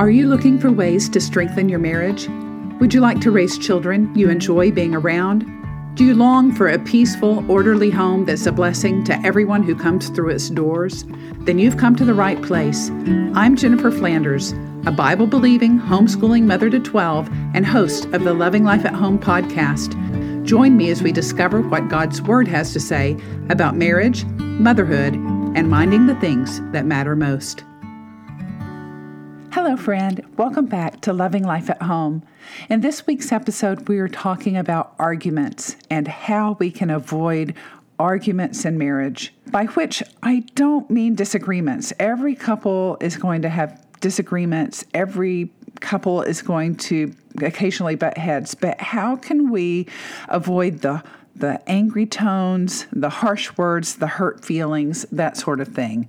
Are you looking for ways to strengthen your marriage? Would you like to raise children you enjoy being around? Do you long for a peaceful, orderly home that's a blessing to everyone who comes through its doors? Then you've come to the right place. I'm Jennifer Flanders, a Bible believing, homeschooling mother to 12 and host of the Loving Life at Home podcast. Join me as we discover what God's Word has to say about marriage, motherhood, and minding the things that matter most. Hello, friend. Welcome back to Loving Life at Home. In this week's episode, we are talking about arguments and how we can avoid arguments in marriage, by which I don't mean disagreements. Every couple is going to have disagreements, every couple is going to occasionally butt heads, but how can we avoid the the angry tones, the harsh words, the hurt feelings, that sort of thing.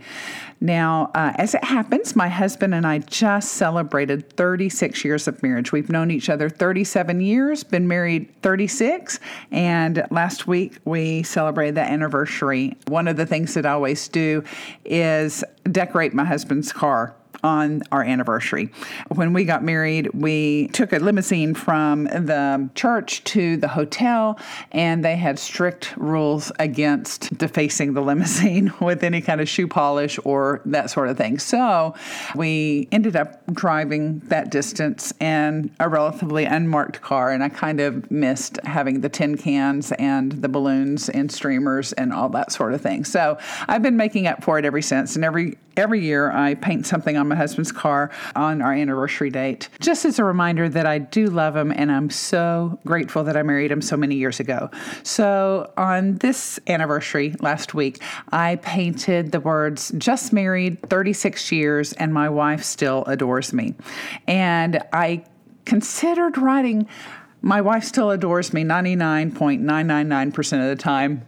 Now, uh, as it happens, my husband and I just celebrated 36 years of marriage. We've known each other 37 years, been married 36, and last week we celebrated that anniversary. One of the things that I always do is decorate my husband's car on our anniversary. When we got married, we took a limousine from the church to the hotel, and they had strict rules against defacing the limousine with any kind of shoe polish or that sort of thing. So we ended up driving that distance in a relatively unmarked car, and I kind of missed having the tin cans and the balloons and streamers and all that sort of thing. So I've been making up for it ever since, and every every year I paint something on my husband's car on our anniversary date, just as a reminder that I do love him and I'm so grateful that I married him so many years ago. So, on this anniversary last week, I painted the words just married 36 years and my wife still adores me. And I considered writing my wife still adores me 99.999% of the time,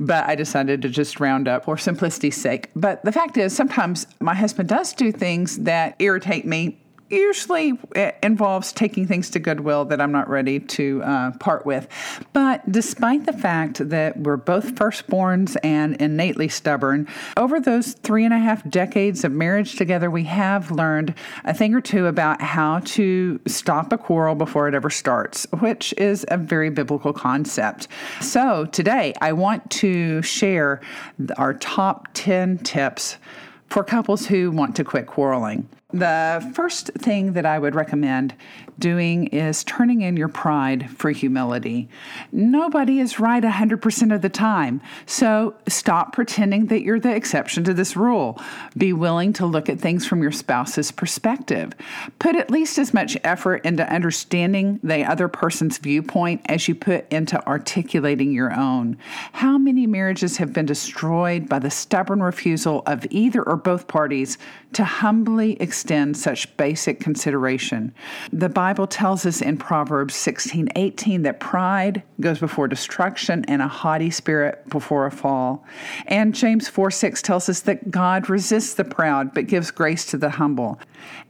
but I decided to just round up for simplicity's sake. But the fact is, sometimes my husband does do things that irritate me usually involves taking things to Goodwill that I'm not ready to uh, part with. But despite the fact that we're both firstborns and innately stubborn, over those three and a half decades of marriage together, we have learned a thing or two about how to stop a quarrel before it ever starts, which is a very biblical concept. So today, I want to share our top 10 tips for couples who want to quit quarreling. The first thing that I would recommend doing is turning in your pride for humility. Nobody is right 100% of the time, so stop pretending that you're the exception to this rule. Be willing to look at things from your spouse's perspective. Put at least as much effort into understanding the other person's viewpoint as you put into articulating your own. How many marriages have been destroyed by the stubborn refusal of either or both parties to humbly extend such basic consideration? The Bible tells us in Proverbs 16 18 that pride goes before destruction and a haughty spirit before a fall. And James 4 6 tells us that God resists the proud but gives grace to the humble.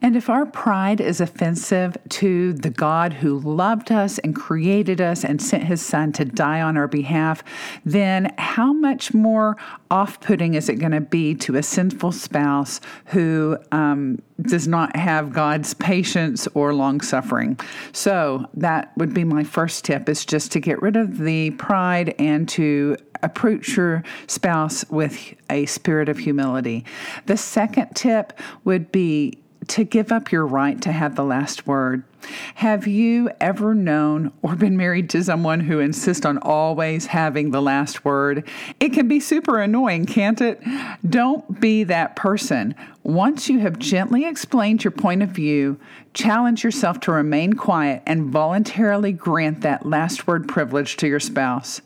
And if our pride is offensive to the God who loved us and created us and sent his son to die on our behalf, then how much more off putting is it going to be to a sinful spouse who um, does not have God's patience or long suffering? So that would be my first tip is just to get rid of the pride and to approach your spouse with a spirit of humility. The second tip would be to give up your right to have the last word. Have you ever known or been married to someone who insists on always having the last word? It can be super annoying, can't it? Don't be that person. Once you have gently explained your point of view, challenge yourself to remain quiet and voluntarily grant that last word privilege to your spouse.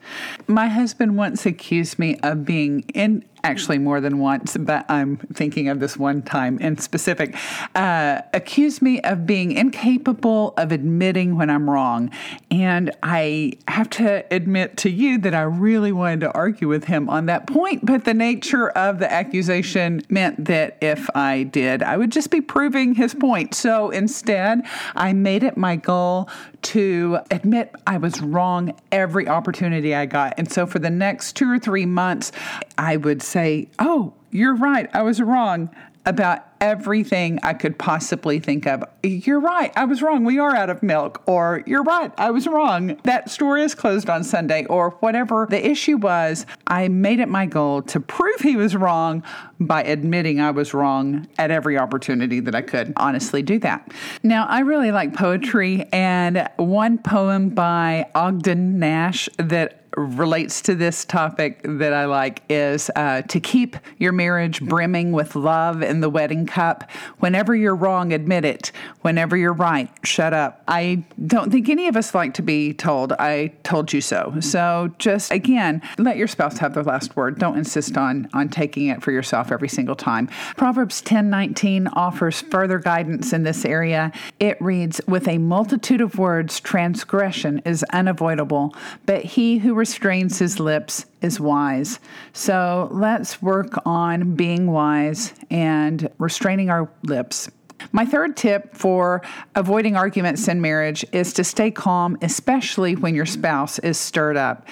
My husband once accused me of being in actually more than once, but I'm thinking of this one time in specific, uh, accused me of being incapable of admitting when I'm wrong. And I have to admit to you that I really wanted to argue with him on that point, but the nature of the accusation meant that if I did, I would just be proving his point. So instead, I made it my goal to admit I was wrong every opportunity I got. And so for the next two or three months, I would say, Oh, You're right. I was wrong about everything I could possibly think of. You're right, I was wrong. We are out of milk. Or you're right, I was wrong. That store is closed on Sunday. Or whatever the issue was, I made it my goal to prove he was wrong by admitting I was wrong at every opportunity that I could honestly do that. Now, I really like poetry, and one poem by Ogden Nash that relates to this topic that I like is uh, to keep your marriage brimming with love in the wedding cup. Whenever you're wrong, admit it. Whenever you're right, shut up. I don't think any of us like to be told, I told you so. So just again, let your spouse have the last word. Don't insist on, on taking it for yourself every single time. Proverbs 10 19 offers further guidance in this area. It reads, With a multitude of words, transgression is unavoidable, but he who restrains his lips is wise. So let's work on being wise and restraining our lips. My third tip for avoiding arguments in marriage is to stay calm, especially when your spouse is stirred up.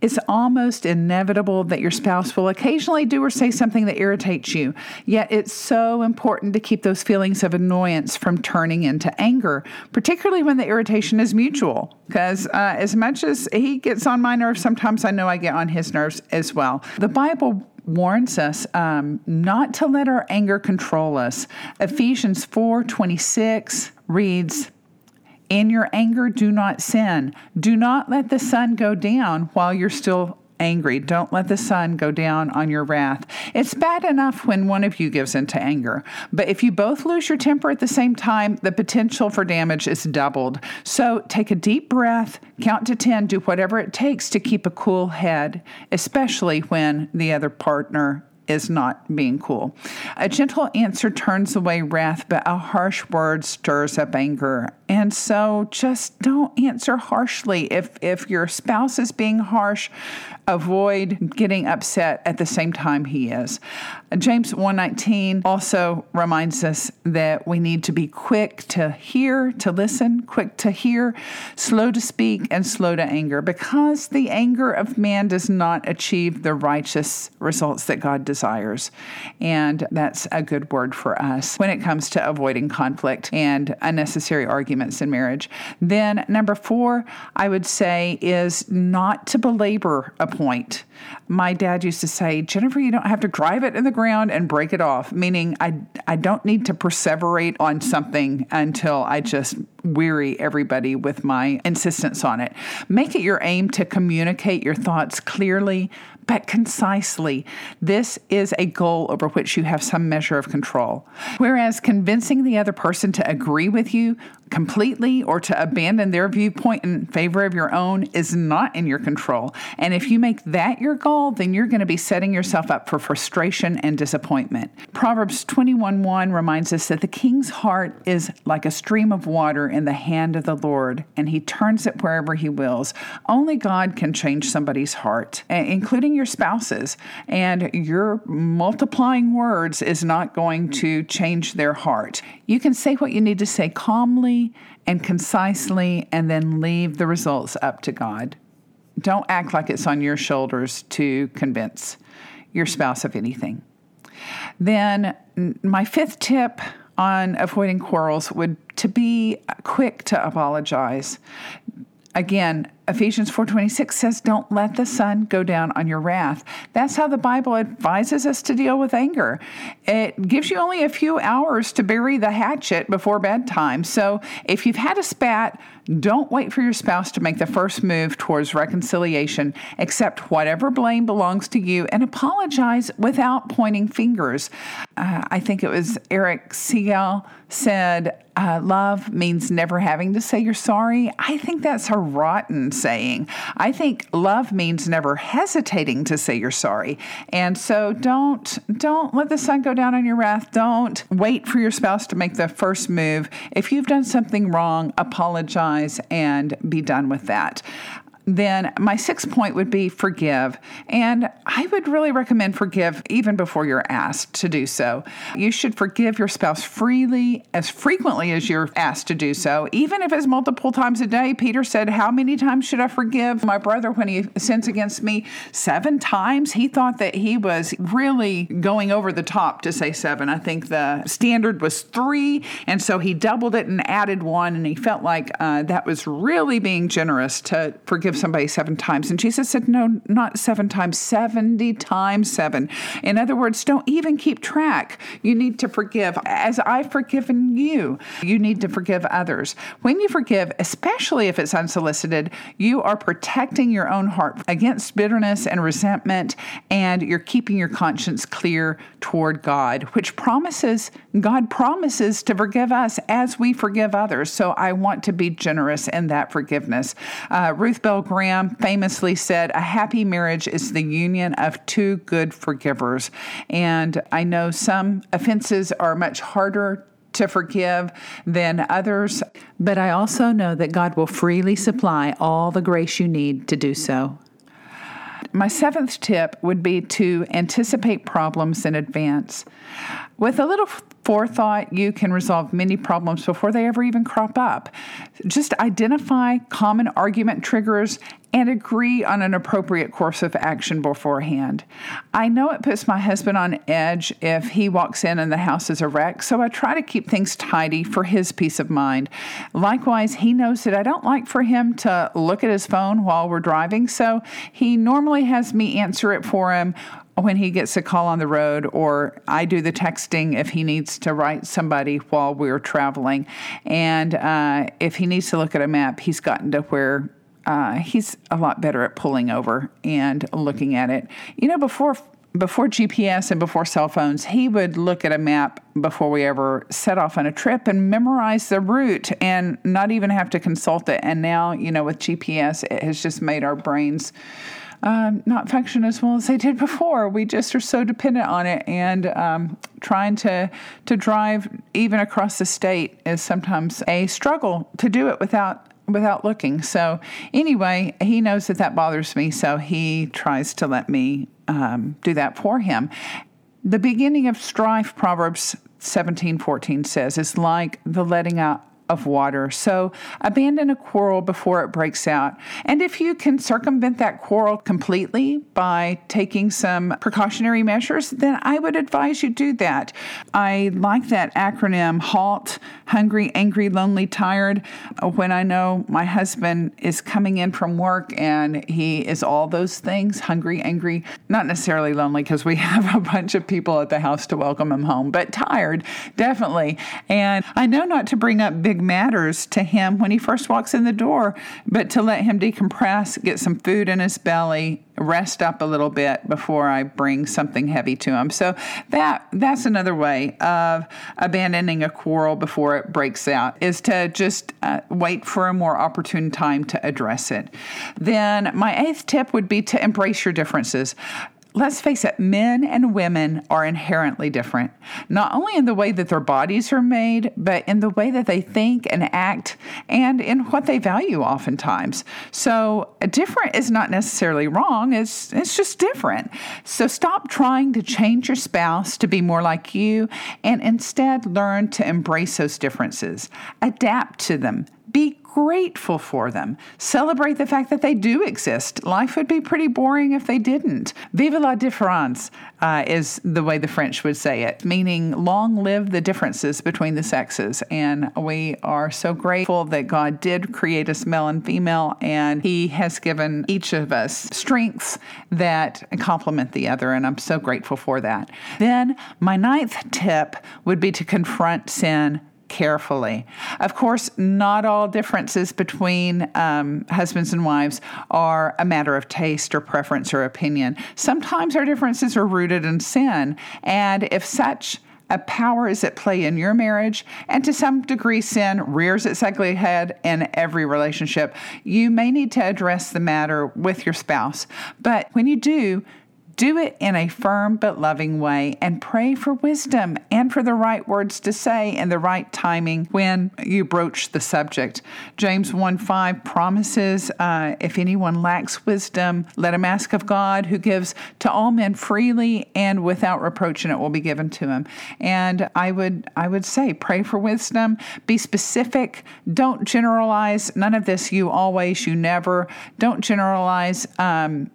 It's almost inevitable that your spouse will occasionally do or say something that irritates you, yet it's so important to keep those feelings of annoyance from turning into anger, particularly when the irritation is mutual. Because uh, as much as he gets on my nerves, sometimes I know I get on his nerves as well. The Bible warns us um, not to let our anger control us. Ephesians 4 26 reads, In your anger, do not sin. Do not let the sun go down while you're still angry. Don't let the sun go down on your wrath. It's bad enough when one of you gives into anger, but if you both lose your temper at the same time, the potential for damage is doubled. So take a deep breath, count to 10, do whatever it takes to keep a cool head, especially when the other partner is not being cool. A gentle answer turns away wrath, but a harsh word stirs up anger. And so just don't answer harshly. If if your spouse is being harsh, avoid getting upset at the same time he is. James 119 also reminds us that we need to be quick to hear, to listen, quick to hear, slow to speak, and slow to anger, because the anger of man does not achieve the righteous results that God desires. And that's a good word for us when it comes to avoiding conflict and unnecessary arguments in marriage. Then, number four, I would say, is not to belabor a point. My dad used to say, Jennifer, you don't have to drive it in the ground and break it off, meaning I, I don't need to perseverate on something until I just weary everybody with my insistence on it. Make it your aim to communicate your thoughts clearly but concisely. This is a goal over which you have some measure of control. Whereas convincing the other person to agree with you completely or to abandon their viewpoint in favor of your own is not in your control. And if you make that your goal, then you're going to be setting yourself up for frustration and disappointment. Proverbs 21:1 reminds us that the king's heart is like a stream of water in the hand of the Lord, and he turns it wherever he wills. Only God can change somebody's heart, eh, including your spouses, and your multiplying words is not going to change their heart. You can say what you need to say calmly and concisely and then leave the results up to God. Don't act like it's on your shoulders to convince your spouse of anything. Then, my fifth tip on avoiding quarrels would to be quick to apologize. Again, Ephesians 4:26 says don't let the sun go down on your wrath. That's how the Bible advises us to deal with anger. It gives you only a few hours to bury the hatchet before bedtime. So, if you've had a spat, don't wait for your spouse to make the first move towards reconciliation. Accept whatever blame belongs to you and apologize without pointing fingers. Uh, I think it was Erich Segal said, uh, love means never having to say you're sorry. I think that's a rotten saying. I think love means never hesitating to say you're sorry. And so don't don't let the sun go down on your wrath. Don't wait for your spouse to make the first move. If you've done something wrong, apologize and be done with that. Then my sixth point would be forgive. And I would really recommend forgive even before you're asked to do so. You should forgive your spouse freely as frequently as you're asked to do so, even if it's multiple times a day. Peter said, How many times should I forgive my brother when he sins against me? Seven times. He thought that he was really going over the top to say seven. I think the standard was three. And so he doubled it and added one. And he felt like uh, that was really being generous to forgive somebody seven times. And Jesus said, No, not seven times, 70 times seven. In other words, don't even keep track. You need to forgive. As I've forgiven you, you need to forgive others. When you forgive, especially if it's unsolicited, you are protecting your own heart against bitterness and resentment, and you're keeping your conscience clear toward God, which promises, God promises to forgive us as we forgive others. So I want to be generous in that forgiveness. Uh, Ruth Bell Graham famously said, A happy marriage is the union of two good forgivers. And I know some offenses are much harder to forgive than others, but I also know that God will freely supply all the grace you need to do so. My seventh tip would be to anticipate problems in advance. With a little forethought, you can resolve many problems before they ever even crop up. Just identify common argument triggers and agree on an appropriate course of action beforehand. I know it puts my husband on edge if he walks in and the house is a wreck, so I try to keep things tidy for his peace of mind. Likewise, he knows that I don't like for him to look at his phone while we're driving, so he normally has me answer it for him when he gets a call on the road, or I do the texting if he needs to write somebody while we're traveling. And uh, if he needs to look at a map, he's gotten to where uh, he's a lot better at pulling over and looking at it. You know, before before GPS and before cell phones, he would look at a map before we ever set off on a trip and memorize the route and not even have to consult it. And now, you know, with GPS, it has just made our brains um, not function as well as they did before. We just are so dependent on it, and um, trying to to drive even across the state is sometimes a struggle to do it without without looking. So anyway, he knows that that bothers me, so he tries to let me um, do that for him. The beginning of strife, Proverbs 17, 14 says, is like the letting out of water. So abandon a quarrel before it breaks out. And if you can circumvent that quarrel completely by taking some precautionary measures, then I would advise you do that. I like that acronym HALT hungry, angry, lonely, tired. When I know my husband is coming in from work and he is all those things hungry, angry, not necessarily lonely because we have a bunch of people at the house to welcome him home, but tired, definitely. And I know not to bring up big big matters to him when he first walks in the door, but to let him decompress, get some food in his belly, rest up a little bit before I bring something heavy to him. So that that's another way of abandoning a quarrel before it breaks out is to just uh, wait for a more opportune time to address it. Then my eighth tip would be to embrace your differences let's face it, men and women are inherently different, not only in the way that their bodies are made, but in the way that they think and act and in what they value oftentimes. So, different is not necessarily wrong, it's, it's just different. So, stop trying to change your spouse to be more like you and instead learn to embrace those differences, adapt to them, be grateful for them. Celebrate the fact that they do exist. Life would be pretty boring if they didn't. Vive la différence uh, is the way the French would say it, meaning long live the differences between the sexes. And we are so grateful that God did create us male and female, and He has given each of us strengths that complement the other. And I'm so grateful for that. Then, my ninth tip would be to confront sin carefully. Of course, not all differences between um, husbands and wives are a matter of taste or preference or opinion. Sometimes our differences are rooted in sin, and if such a power is at play in your marriage, and to some degree, sin rears its ugly head in every relationship. You may need to address the matter with your spouse, but when you do, Do it in a firm but loving way and pray for wisdom and for the right words to say and the right timing when you broach the subject. James 1 5 promises uh, if anyone lacks wisdom, let him ask of God, who gives to all men freely and without reproach, and it will be given to him. And I would I would say pray for wisdom, be specific, don't generalize. None of this you always, you never. Don't generalize. Um,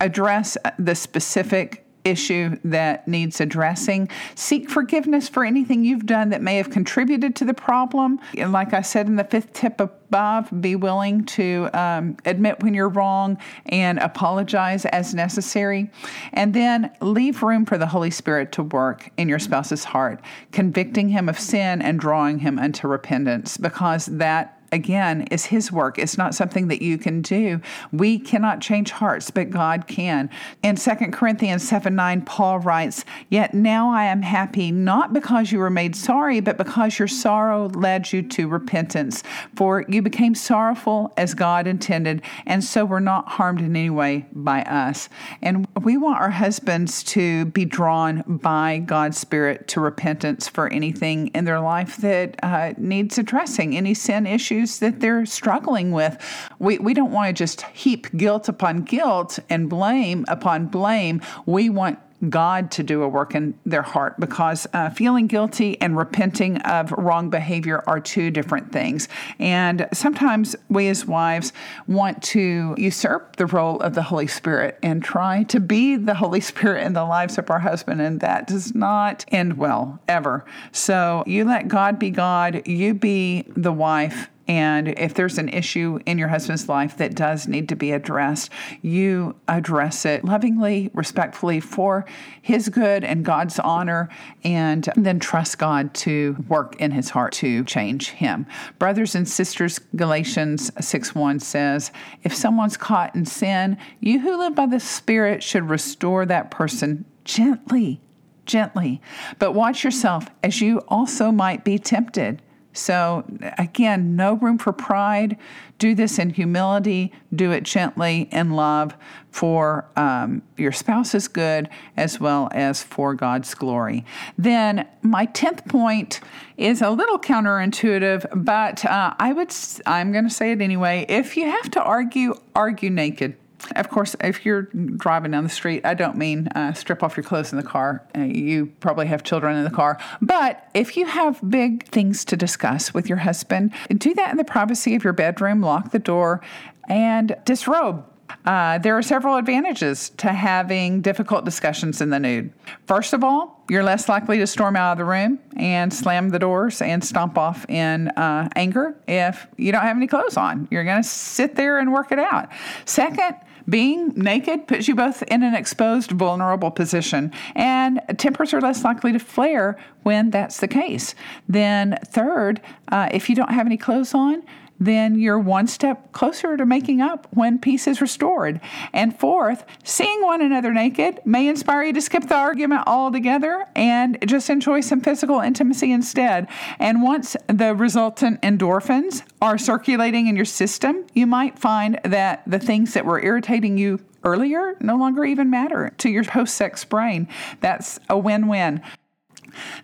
address the specific issue that needs addressing. Seek forgiveness for anything you've done that may have contributed to the problem. And like I said in the fifth tip above, be willing to um, admit when you're wrong and apologize as necessary. And then leave room for the Holy Spirit to work in your spouse's heart, convicting him of sin and drawing him unto repentance, because that again, is His work. It's not something that you can do. We cannot change hearts, but God can. In 2 Corinthians 7 9, Paul writes, Yet now I am happy, not because you were made sorry, but because your sorrow led you to repentance. For you became sorrowful as God intended, and so were not harmed in any way by us. And we want our husbands to be drawn by God's Spirit to repentance for anything in their life that uh, needs addressing, any sin issue issues that they're struggling with. We, we don't want to just heap guilt upon guilt and blame upon blame. We want God to do a work in their heart because uh, feeling guilty and repenting of wrong behavior are two different things. And sometimes we as wives want to usurp the role of the Holy Spirit and try to be the Holy Spirit in the lives of our husband, and that does not end well ever. So you let God be God, you be the wife and if there's an issue in your husband's life that does need to be addressed, you address it lovingly, respectfully for his good and God's honor, and then trust God to work in his heart to change him. Brothers and sisters, Galatians 6 1 says, If someone's caught in sin, you who live by the Spirit should restore that person gently gently. But watch yourself, as you also might be tempted. So, again, no room for pride. Do this in humility, do it gently in love for um, your spouse's good as well as for God's glory. Then, my 10th point is a little counterintuitive, but uh, I would, I'm going to say it anyway. If you have to argue, argue naked. Of course, if you're driving down the street, I don't mean uh, strip off your clothes in the car. Uh, you probably have children in the car. But if you have big things to discuss with your husband, do that in the privacy of your bedroom, lock the door, and disrobe. Uh, there are several advantages to having difficult discussions in the nude. First of all, you're less likely to storm out of the room and slam the doors and stomp off in uh, anger if you don't have any clothes on. You're going to sit there and work it out. Second, being naked puts you both in an exposed, vulnerable position, and tempers are less likely to flare when that's the case. Then, third, uh, if you don't have any clothes on, then you're one step closer to making up when peace is restored. And fourth, seeing one another naked may inspire you to skip the argument altogether and just enjoy some physical intimacy instead. And once the resultant endorphins are circulating in your system, you might find that the things that were irritating you earlier no longer even matter to your post sex brain. That's a win win.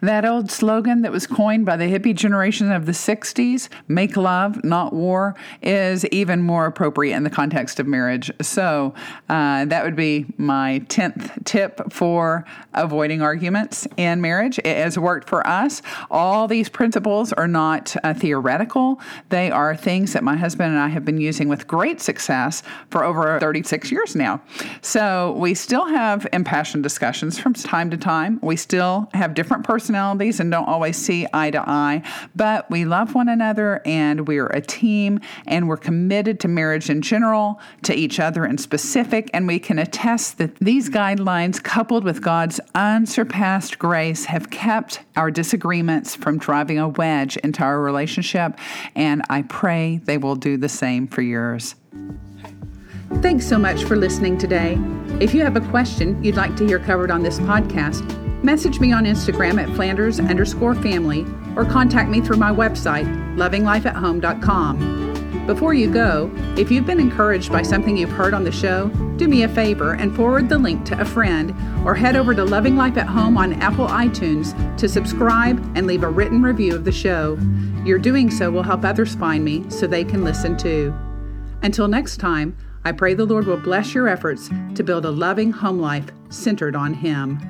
That old slogan that was coined by the hippie generation of the 60s, make love, not war, is even more appropriate in the context of marriage. So uh, that would be my 10th tip for avoiding arguments in marriage. It has worked for us. All these principles are not uh, theoretical, they are things that my husband and I have been using with great success for over 36 years now. So we still have impassioned discussions from time to time. We still have different personalities and don't always see eye to eye, but we love one another and we're a team and we're committed to marriage in general, to each other in specific, and we can attest that these guidelines, coupled with God's unsurpassed grace, have kept our disagreements from driving a wedge into our relationship, and I pray they will do the same for yours. Thanks so much for listening today. If you have a question you'd like to hear covered on this podcast, Message me on Instagram at Flanders underscore family or contact me through my website, lovinglifeathome.com. Before you go, if you've been encouraged by something you've heard on the show, do me a favor and forward the link to a friend or head over to Loving Life at Home on Apple iTunes to subscribe and leave a written review of the show. Your doing so will help others find me so they can listen too. Until next time, I pray the Lord will bless your efforts to build a loving home life centered on Him.